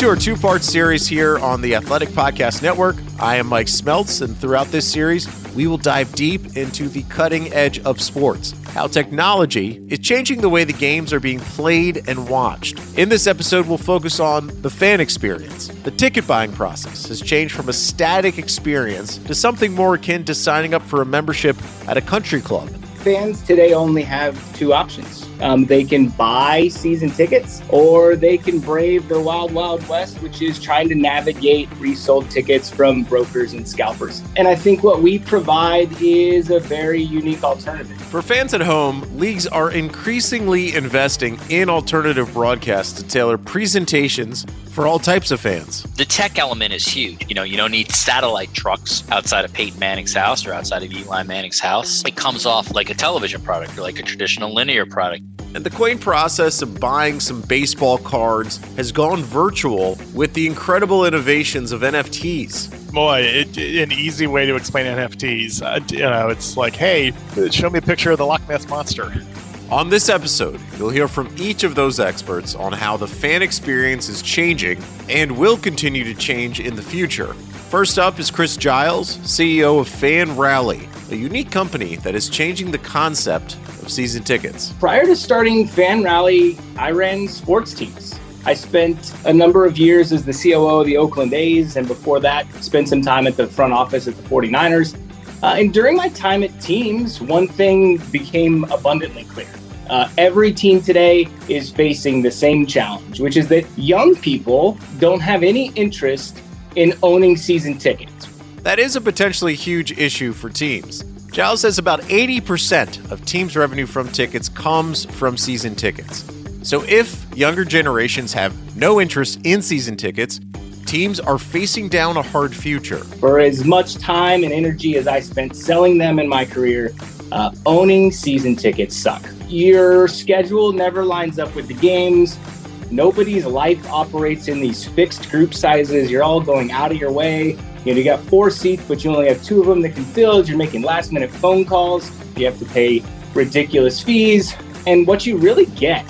to our two part series here on the Athletic Podcast Network. I am Mike Smeltz, and throughout this series, we will dive deep into the cutting edge of sports, how technology is changing the way the games are being played and watched. In this episode, we'll focus on the fan experience. The ticket buying process has changed from a static experience to something more akin to signing up for a membership at a country club. Fans today only have two options um, they can buy season tickets or they can brave the wild, wild west, which is trying to navigate resold tickets from brokers and scalpers. And I think what we provide is a very unique alternative. For fans at home, leagues are increasingly investing in alternative broadcasts to tailor presentations for all types of fans. The tech element is huge. You know, you don't need satellite trucks outside of Peyton Manning's house or outside of Eli Manning's house. It comes off like a television product or like a traditional linear product. And the quaint process of buying some baseball cards has gone virtual with the incredible innovations of NFTs. Boy, it, an easy way to explain NFTs. Uh, you know, it's like, hey, show me a picture of the Loch Ness monster. On this episode, you'll hear from each of those experts on how the fan experience is changing and will continue to change in the future. First up is Chris Giles, CEO of Fan Rally, a unique company that is changing the concept of season tickets. Prior to starting Fan Rally, I ran sports teams. I spent a number of years as the COO of the Oakland A's, and before that, spent some time at the front office at the 49ers. Uh, and during my time at teams, one thing became abundantly clear. Uh, every team today is facing the same challenge, which is that young people don't have any interest in owning season tickets. That is a potentially huge issue for teams. Giles says about 80% of teams' revenue from tickets comes from season tickets. So if younger generations have no interest in season tickets, teams are facing down a hard future. For as much time and energy as I spent selling them in my career, uh, owning season tickets suck. Your schedule never lines up with the games. Nobody's life operates in these fixed group sizes. You're all going out of your way. You know, you got four seats, but you only have two of them that can fill. You're making last minute phone calls. You have to pay ridiculous fees. And what you really get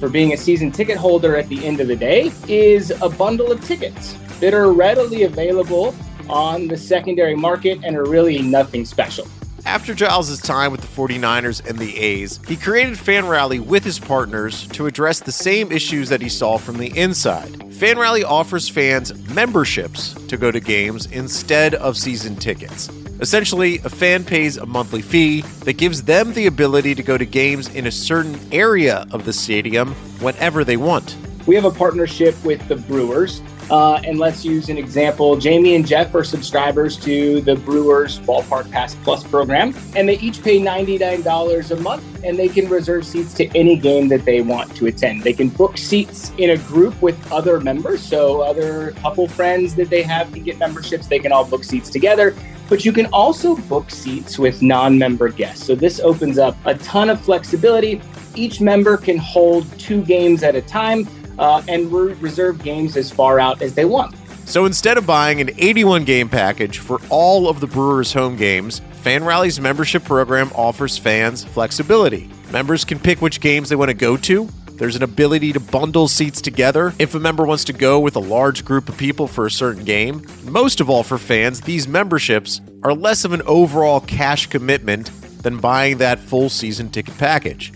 for being a season ticket holder at the end of the day is a bundle of tickets that are readily available on the secondary market and are really nothing special. After Giles' time with the 49ers and the A's, he created Fan Rally with his partners to address the same issues that he saw from the inside. Fan Rally offers fans memberships to go to games instead of season tickets. Essentially, a fan pays a monthly fee that gives them the ability to go to games in a certain area of the stadium whenever they want. We have a partnership with the Brewers uh, and let's use an example. Jamie and Jeff are subscribers to the Brewers Ballpark Pass Plus program, and they each pay $99 a month, and they can reserve seats to any game that they want to attend. They can book seats in a group with other members, so other couple friends that they have can get memberships. They can all book seats together. But you can also book seats with non member guests. So this opens up a ton of flexibility. Each member can hold two games at a time uh, and re- reserve games as far out as they want. So instead of buying an 81 game package for all of the Brewers' home games, Fan Rally's membership program offers fans flexibility. Members can pick which games they want to go to. There's an ability to bundle seats together if a member wants to go with a large group of people for a certain game. Most of all, for fans, these memberships are less of an overall cash commitment than buying that full season ticket package.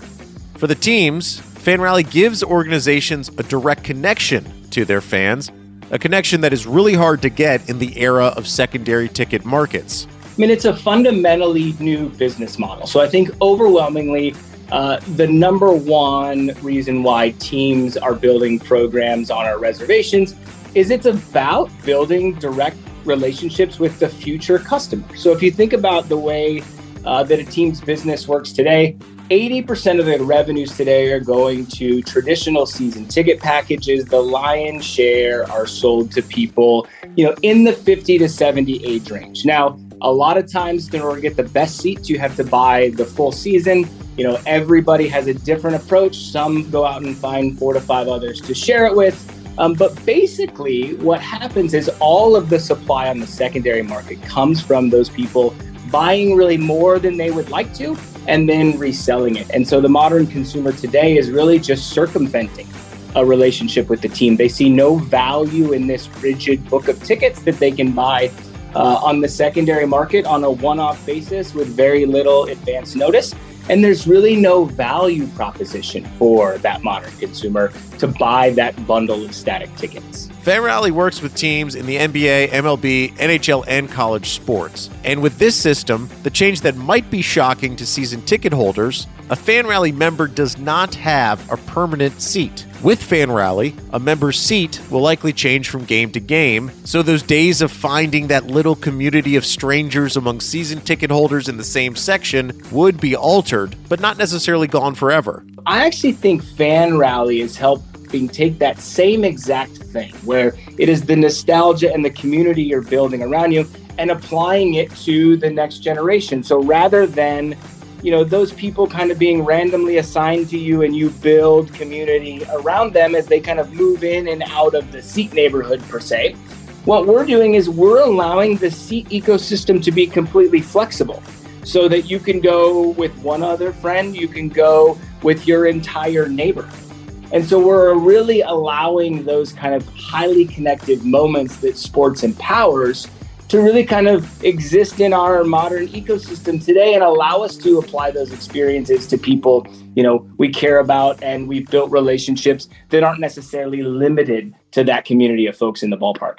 For the teams, Fan Rally gives organizations a direct connection to their fans, a connection that is really hard to get in the era of secondary ticket markets. I mean, it's a fundamentally new business model. So I think overwhelmingly, uh, the number one reason why teams are building programs on our reservations is it's about building direct relationships with the future customer. So if you think about the way uh, that a team's business works today, 80% of the revenues today are going to traditional season ticket packages. The lion's share are sold to people, you know, in the 50 to 70 age range. Now, a lot of times in order to get the best seats, you have to buy the full season. You know, everybody has a different approach. Some go out and find four to five others to share it with. Um, but basically, what happens is all of the supply on the secondary market comes from those people buying really more than they would like to and then reselling it. And so the modern consumer today is really just circumventing a relationship with the team. They see no value in this rigid book of tickets that they can buy uh, on the secondary market on a one off basis with very little advance notice. And there's really no value proposition for that modern consumer to buy that bundle of static tickets. FanRally works with teams in the NBA, MLB, NHL, and college sports. And with this system, the change that might be shocking to season ticket holders, a FanRally member does not have a permanent seat. With Fan Rally, a member's seat will likely change from game to game, so those days of finding that little community of strangers among season ticket holders in the same section would be altered, but not necessarily gone forever. I actually think Fan Rally is helping take that same exact thing, where it is the nostalgia and the community you're building around you, and applying it to the next generation. So rather than you know those people kind of being randomly assigned to you and you build community around them as they kind of move in and out of the seat neighborhood per se. What we're doing is we're allowing the seat ecosystem to be completely flexible so that you can go with one other friend you can go with your entire neighbor. And so we're really allowing those kind of highly connected moments that sports empowers to really kind of exist in our modern ecosystem today and allow us to apply those experiences to people you know we care about and we've built relationships that aren't necessarily limited to that community of folks in the ballpark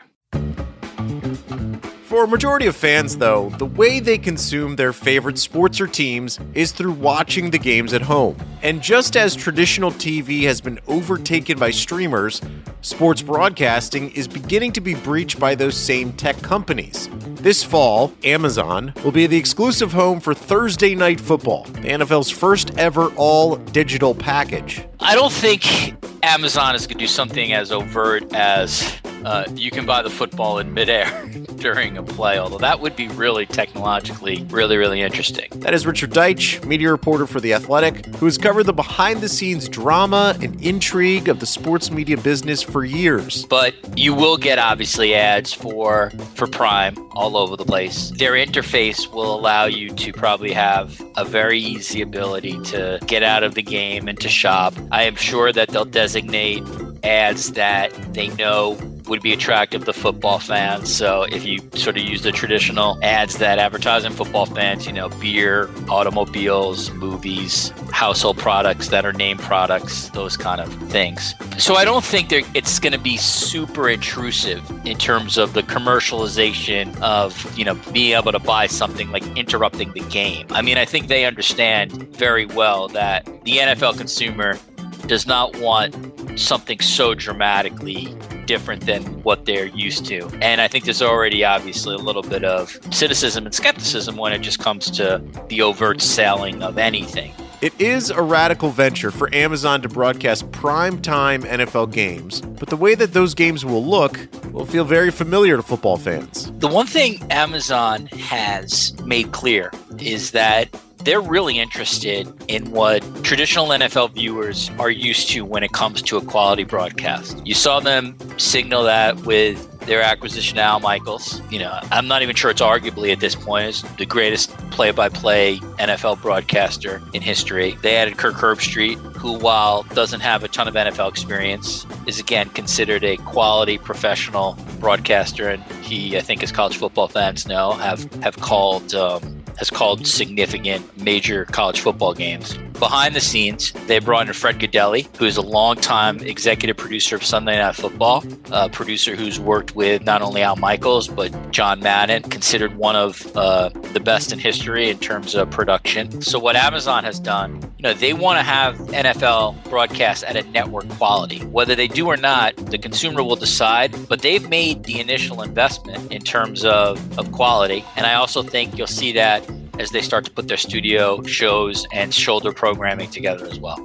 for a majority of fans, though, the way they consume their favorite sports or teams is through watching the games at home. And just as traditional TV has been overtaken by streamers, sports broadcasting is beginning to be breached by those same tech companies. This fall, Amazon will be the exclusive home for Thursday Night Football, the NFL's first ever all digital package. I don't think Amazon is going to do something as overt as uh, you can buy the football in midair during a play, although that would be really technologically really, really interesting. That is Richard Deitsch, media reporter for The Athletic, who has covered the behind the scenes drama and intrigue of the sports media business for years. But you will get obviously ads for for Prime all over the place. Their interface will allow you to probably have a very easy ability to get out of the game and to shop. I am sure that they'll designate ads that they know would be attractive to football fans. So if you sort of use the traditional ads that advertising football fans, you know, beer, automobiles, movies, household products that are name products, those kind of things. So I don't think it's going to be super intrusive in terms of the commercialization of, you know, being able to buy something like interrupting the game. I mean, I think they understand very well that the NFL consumer does not want something so dramatically different than what they're used to. And I think there's already obviously a little bit of cynicism and skepticism when it just comes to the overt selling of anything. It is a radical venture for Amazon to broadcast prime time NFL games, but the way that those games will look will feel very familiar to football fans. The one thing Amazon has made clear is that they're really interested in what traditional NFL viewers are used to when it comes to a quality broadcast. You saw them signal that with their acquisition of Al Michaels. You know, I'm not even sure it's arguably at this point is the greatest play-by-play NFL broadcaster in history. They added Kirk Herbstreit, who while doesn't have a ton of NFL experience, is again considered a quality professional broadcaster, and he, I think, as college football fans know, have have called um, has called significant major college football games. Behind the scenes, they brought in Fred Gaudelli, who is a longtime executive producer of Sunday Night Football, a producer who's worked with not only Al Michaels, but John Madden, considered one of uh, the best in history in terms of production. So, what Amazon has done, you know, they want to have NFL broadcast at a network quality. Whether they do or not, the consumer will decide, but they've made the initial investment in terms of, of quality. And I also think you'll see that as they start to put their studio shows and shoulder programming together as well.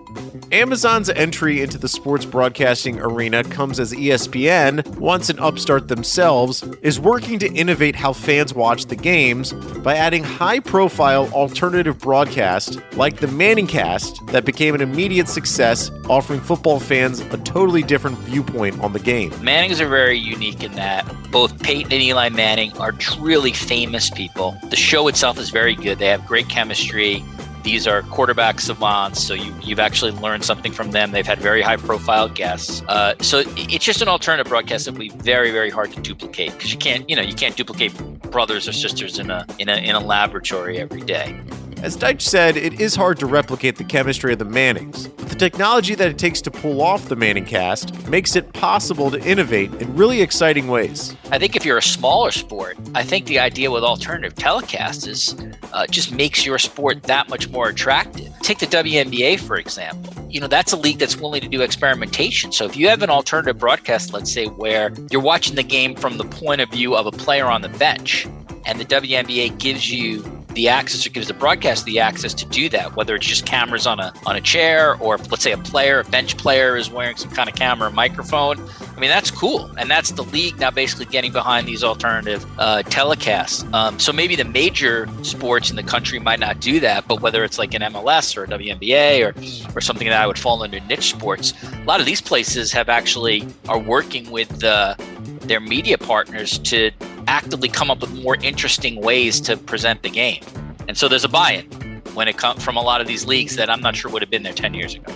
Amazon's entry into the sports broadcasting arena comes as ESPN, once an upstart themselves, is working to innovate how fans watch the games by adding high profile alternative broadcasts like the Manningcast that became an immediate success, offering football fans a totally different viewpoint on the game. Mannings are very unique in that both Peyton and Eli Manning are truly famous people. The show itself is very They have great chemistry. these are quarterback savants, so you, you've actually learned something from them. They've had very high profile guests. Uh, so it's just an alternative broadcast that will be very, very hard to duplicate because you can't, you know, you can't duplicate brothers or sisters in a in a in a laboratory every day. As Deitsch said, it is hard to replicate the chemistry of the Mannings, but the technology that it takes to pull off the Manning cast makes it possible to innovate in really exciting ways. I think if you're a smaller sport, I think the idea with alternative telecasts is uh, just makes your sport that much more attractive. Take the WNBA, for example. You know, that's a league that's willing to do experimentation. So if you have an alternative broadcast, let's say, where you're watching the game from the point of view of a player on the bench, and the WNBA gives you the access or gives the broadcast the access to do that, whether it's just cameras on a on a chair or let's say a player, a bench player is wearing some kind of camera microphone. I mean, that's cool. And that's the league now basically getting behind these alternative uh, telecasts. Um, so maybe the major sports in the country might not do that, but whether it's like an MLS or a WNBA or, or something that I would fall under niche sports, a lot of these places have actually are working with uh, their media partners to actively come up with more interesting ways to present the game. And so there's a buy-in when it comes from a lot of these leagues that I'm not sure would have been there 10 years ago.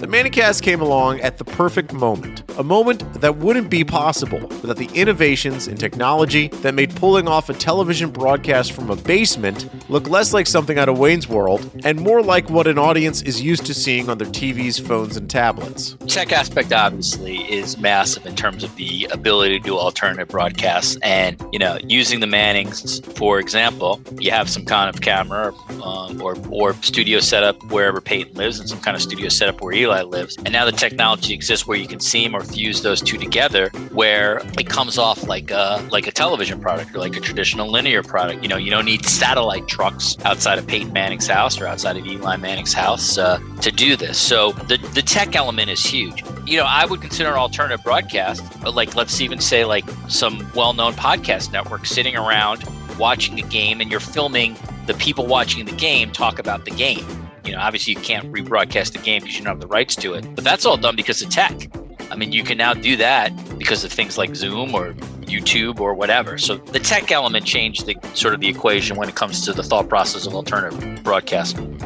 The Manningcast came along at the perfect moment, a moment that wouldn't be possible without the innovations in technology that made pulling off a television broadcast from a basement look less like something out of Wayne's World and more like what an audience is used to seeing on their TVs, phones, and tablets. Tech aspect obviously is massive in terms of the ability to do alternative broadcasts and, you know, using the Mannings, for example, you have some kind of camera um, or, or studio setup wherever Peyton lives and some kind of studio setup where Eli lives. And now the technology exists where you can seam or fuse those two together, where it comes off like a like a television product or like a traditional linear product. You know, you don't need satellite trucks outside of Peyton Manning's house or outside of Eli Manning's house uh, to do this. So the the tech element is huge. You know, I would consider an alternative broadcast, but like let's even say like some well-known podcast network sitting around watching a game and you're filming the people watching the game talk about the game you know, obviously you can't rebroadcast the game because you don't have the rights to it, but that's all done because of tech. I mean, you can now do that because of things like Zoom or YouTube or whatever. So the tech element changed the sort of the equation when it comes to the thought process of alternative broadcasting.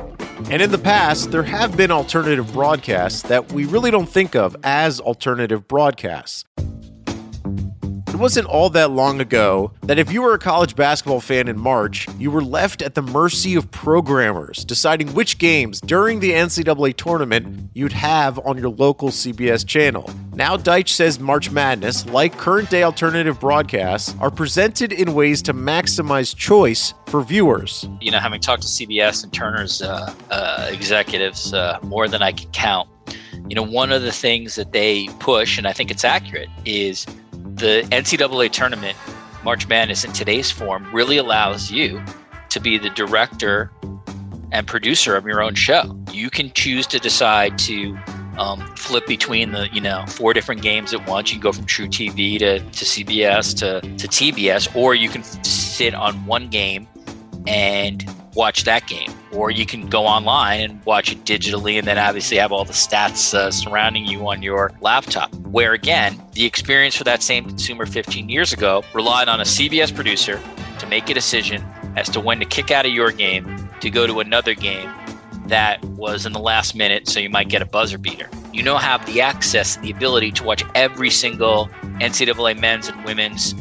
And in the past, there have been alternative broadcasts that we really don't think of as alternative broadcasts. It wasn't all that long ago that if you were a college basketball fan in March, you were left at the mercy of programmers deciding which games during the NCAA tournament you'd have on your local CBS channel. Now, Deitsch says March Madness, like current day alternative broadcasts, are presented in ways to maximize choice for viewers. You know, having talked to CBS and Turner's uh, uh, executives uh, more than I can count, you know, one of the things that they push, and I think it's accurate, is the NCAA tournament, March Madness in today's form, really allows you to be the director and producer of your own show. You can choose to decide to um, flip between the you know four different games at once. You can go from truTV to, to CBS to, to TBS, or you can sit on one game and watch that game. Or you can go online and watch it digitally and then obviously have all the stats uh, surrounding you on your laptop. Where again, the experience for that same consumer 15 years ago relied on a CBS producer to make a decision as to when to kick out of your game to go to another game that was in the last minute, so you might get a buzzer beater. You now have the access and the ability to watch every single NCAA men's and women's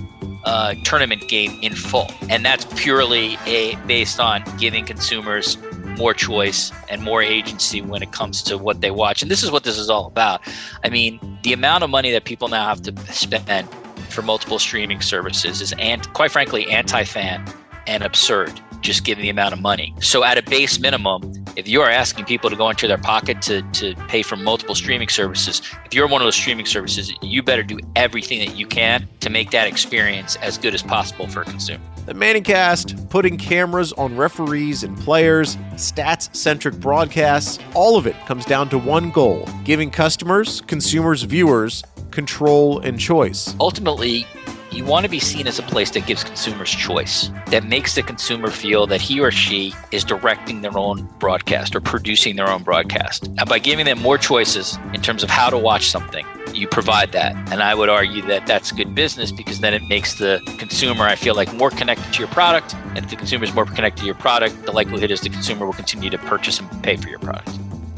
uh, tournament game in full. And that's purely a, based on giving consumers more choice and more agency when it comes to what they watch. And this is what this is all about. I mean, the amount of money that people now have to spend for multiple streaming services is, and quite frankly, anti fan and absurd, just given the amount of money. So, at a base minimum, if you are asking people to go into their pocket to, to pay for multiple streaming services, if you're one of those streaming services, you better do everything that you can to make that experience as good as possible for a consumer. The Manningcast, putting cameras on referees and players, stats centric broadcasts, all of it comes down to one goal giving customers, consumers, viewers control and choice. Ultimately, you want to be seen as a place that gives consumers choice, that makes the consumer feel that he or she is directing their own broadcast or producing their own broadcast. And by giving them more choices in terms of how to watch something, you provide that. And I would argue that that's good business because then it makes the consumer, I feel like, more connected to your product. And if the consumer is more connected to your product, the likelihood is the consumer will continue to purchase and pay for your product.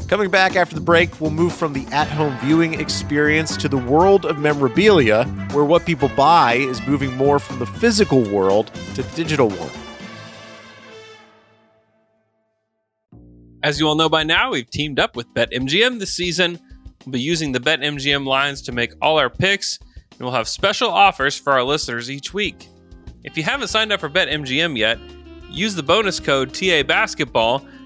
Coming back after the break, we'll move from the at home viewing experience to the world of memorabilia, where what people buy is moving more from the physical world to the digital world. As you all know by now, we've teamed up with BetMGM this season. We'll be using the BetMGM lines to make all our picks, and we'll have special offers for our listeners each week. If you haven't signed up for BetMGM yet, use the bonus code TA Basketball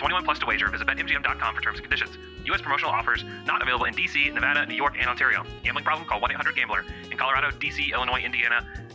21 plus to wager. Visit BetMGM.com for terms and conditions. U.S. promotional offers not available in D.C., Nevada, New York, and Ontario. Gambling problem? Call 1-800-GAMBLER. In Colorado, D.C., Illinois, Indiana,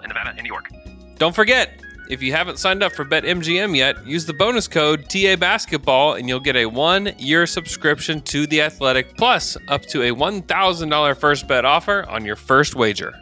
in Nevada and New York. Don't forget, if you haven't signed up for BetMGM yet, use the bonus code TA Basketball and you'll get a one year subscription to The Athletic plus up to a $1,000 first bet offer on your first wager.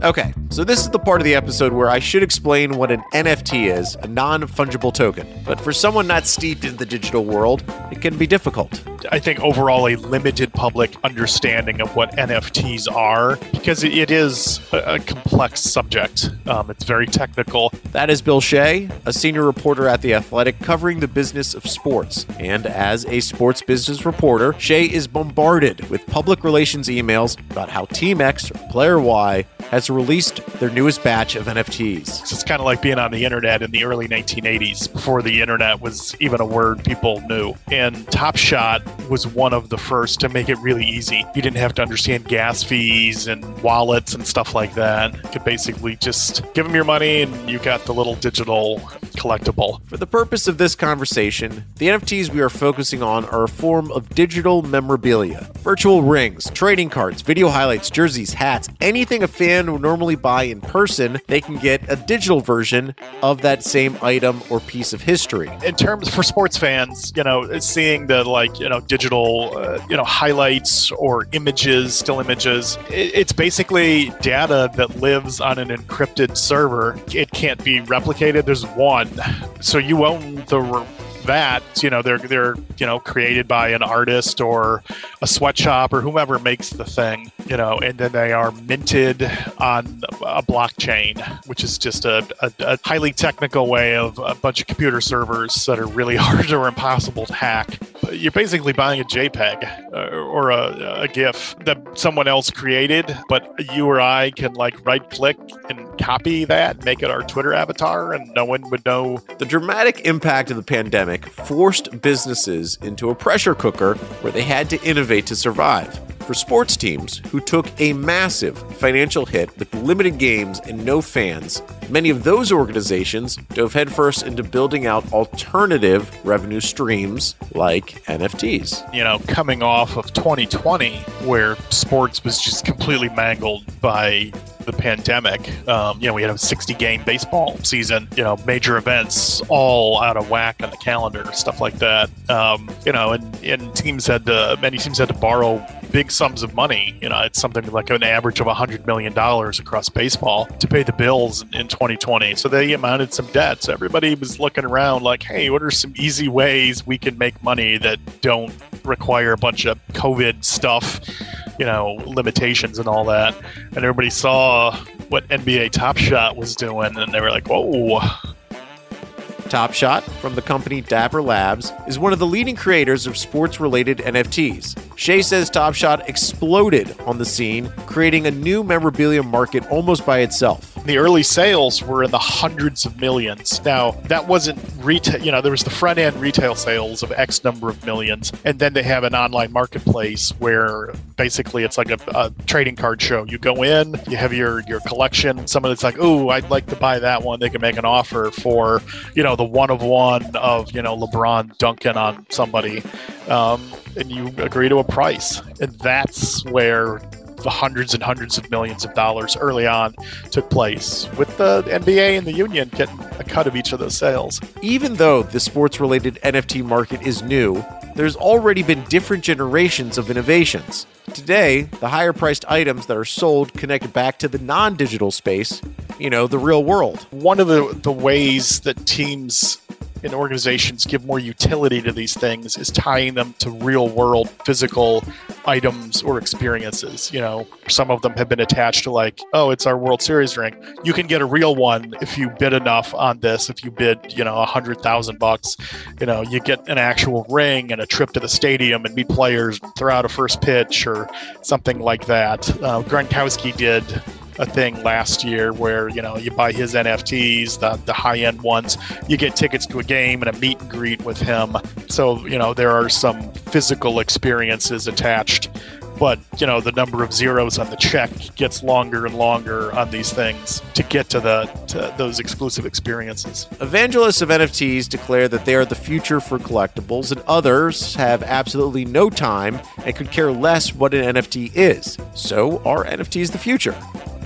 Okay, so this is the part of the episode where I should explain what an NFT is, a non fungible token. But for someone not steeped in the digital world, it can be difficult. I think overall a limited public understanding of what NFTs are because it is a, complex subject. Um, it's very technical. That is Bill Shea, a senior reporter at The Athletic covering the business of sports. And as a sports business reporter, Shea is bombarded with public relations emails about how Team X or Player Y has released their newest batch of NFTs. So it's kind of like being on the internet in the early 1980s before the internet was even a word people knew. And Top Shot was one of the first to make it really easy. You didn't have to understand gas fees and wallets and stuff like that. You could basically just give them your money and you got the little digital collectible. For the purpose of this conversation, the NFTs we are focusing on are a form of digital memorabilia. Virtual rings, trading cards, video highlights, jerseys, hats, anything a fan would normally buy in person, they can get a digital version of that same item or piece of history. In terms for sports fans, you know, seeing the like, you know, digital, uh, you know, highlights or images, still images, it, it's basically data that lives on an encrypted server. It can't be replicated. There's one. So you own the that you know they're they're you know created by an artist or a sweatshop or whomever makes the thing you know and then they are minted on a blockchain which is just a, a, a highly technical way of a bunch of computer servers that are really hard or impossible to hack you're basically buying a jpeg uh, or a, a gif that someone else created but you or i can like right click and copy that make it our twitter avatar and no one would know The dramatic impact of the pandemic forced businesses into a pressure cooker where they had to innovate to survive. For sports teams who took a massive financial hit with limited games and no fans, many of those organizations dove headfirst into building out alternative revenue streams like NFTs. you know, coming off of 2020, where sports was just completely mangled by the pandemic. Um, you know, we had a 60 game baseball season, you know, major events all out of whack on the calendar, stuff like that. Um, you know, and, and teams had to, many teams had to borrow big sums of money. You know, it's something like an average of $100 million across baseball to pay the bills in 2020. So they amounted some debt. So everybody was looking around like, hey, what are some easy ways we can make money that don't require a bunch of COVID stuff? you know limitations and all that and everybody saw what nba top shot was doing and they were like whoa Top Shot, from the company Dapper Labs, is one of the leading creators of sports related NFTs. Shea says Top Shot exploded on the scene, creating a new memorabilia market almost by itself. The early sales were in the hundreds of millions. Now, that wasn't retail, you know, there was the front end retail sales of X number of millions. And then they have an online marketplace where basically it's like a, a trading card show. You go in, you have your, your collection. Somebody's like, oh, I'd like to buy that one. They can make an offer for, you know, the one of one of, you know, LeBron dunking on somebody. Um, and you agree to a price. And that's where the hundreds and hundreds of millions of dollars early on took place, with the NBA and the union getting a cut of each of those sales. Even though the sports related NFT market is new, there's already been different generations of innovations. Today, the higher priced items that are sold connect back to the non digital space, you know, the real world. One of the, the ways that teams and organizations give more utility to these things is tying them to real world physical items or experiences. You know, some of them have been attached to like, oh, it's our World Series ring. You can get a real one if you bid enough on this. If you bid, you know, a hundred thousand bucks, you know, you get an actual ring and a trip to the stadium and meet players, throw out a first pitch or something like that. Uh, Gronkowski did a thing last year where you know you buy his NFTs, the the high end ones, you get tickets to a game and a meet and greet with him. So you know there are some physical experiences attached but you know the number of zeros on the check gets longer and longer on these things to get to the to those exclusive experiences. Evangelists of NFTs declare that they are the future for collectibles, and others have absolutely no time and could care less what an NFT is. So, are NFTs the future?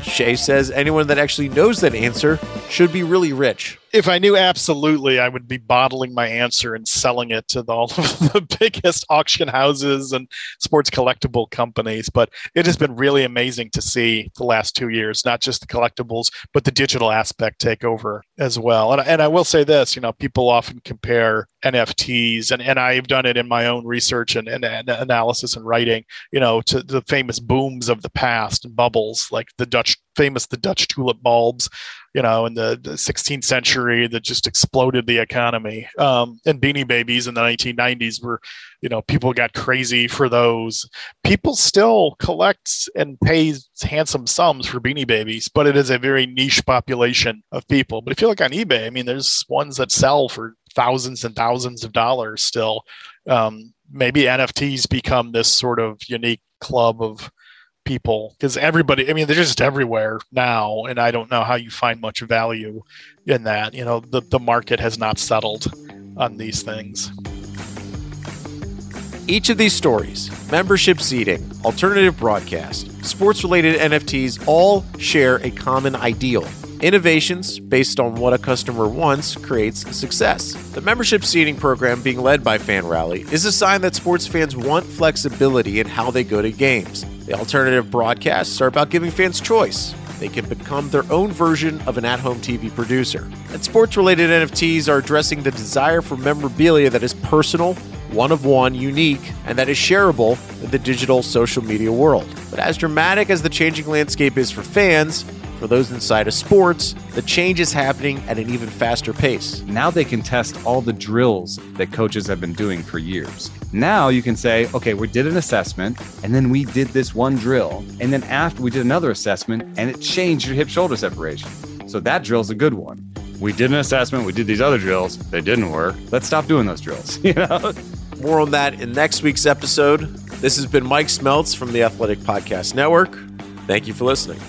Shea says anyone that actually knows that answer should be really rich if I knew absolutely, I would be bottling my answer and selling it to all of the biggest auction houses and sports collectible companies. But it has been really amazing to see the last two years, not just the collectibles, but the digital aspect take over as well. And, and I will say this, you know, people often compare NFTs, and, and I've done it in my own research and, and, and analysis and writing, you know, to the famous booms of the past and bubbles, like the Dutch famous the Dutch tulip bulbs you know, in the, the 16th century that just exploded the economy. Um, and Beanie Babies in the 1990s were, you know, people got crazy for those. People still collect and pay handsome sums for Beanie Babies, but it is a very niche population of people. But if you look on eBay, I mean, there's ones that sell for thousands and thousands of dollars still. Um, maybe NFTs become this sort of unique club of people because everybody i mean they're just everywhere now and i don't know how you find much value in that you know the, the market has not settled on these things each of these stories membership seating alternative broadcast sports related nfts all share a common ideal Innovations based on what a customer wants creates success. The membership seating program being led by Fan Rally is a sign that sports fans want flexibility in how they go to games. The alternative broadcasts are about giving fans choice. They can become their own version of an at home TV producer. And sports related NFTs are addressing the desire for memorabilia that is personal, one of one, unique, and that is shareable in the digital social media world. But as dramatic as the changing landscape is for fans, for those inside of sports, the change is happening at an even faster pace. Now they can test all the drills that coaches have been doing for years. Now you can say, okay, we did an assessment and then we did this one drill. And then after we did another assessment and it changed your hip shoulder separation. So that drill's a good one. We did an assessment, we did these other drills, they didn't work. Let's stop doing those drills, you know? More on that in next week's episode. This has been Mike Smeltz from the Athletic Podcast Network. Thank you for listening.